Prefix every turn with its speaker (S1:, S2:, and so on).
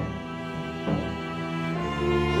S1: Música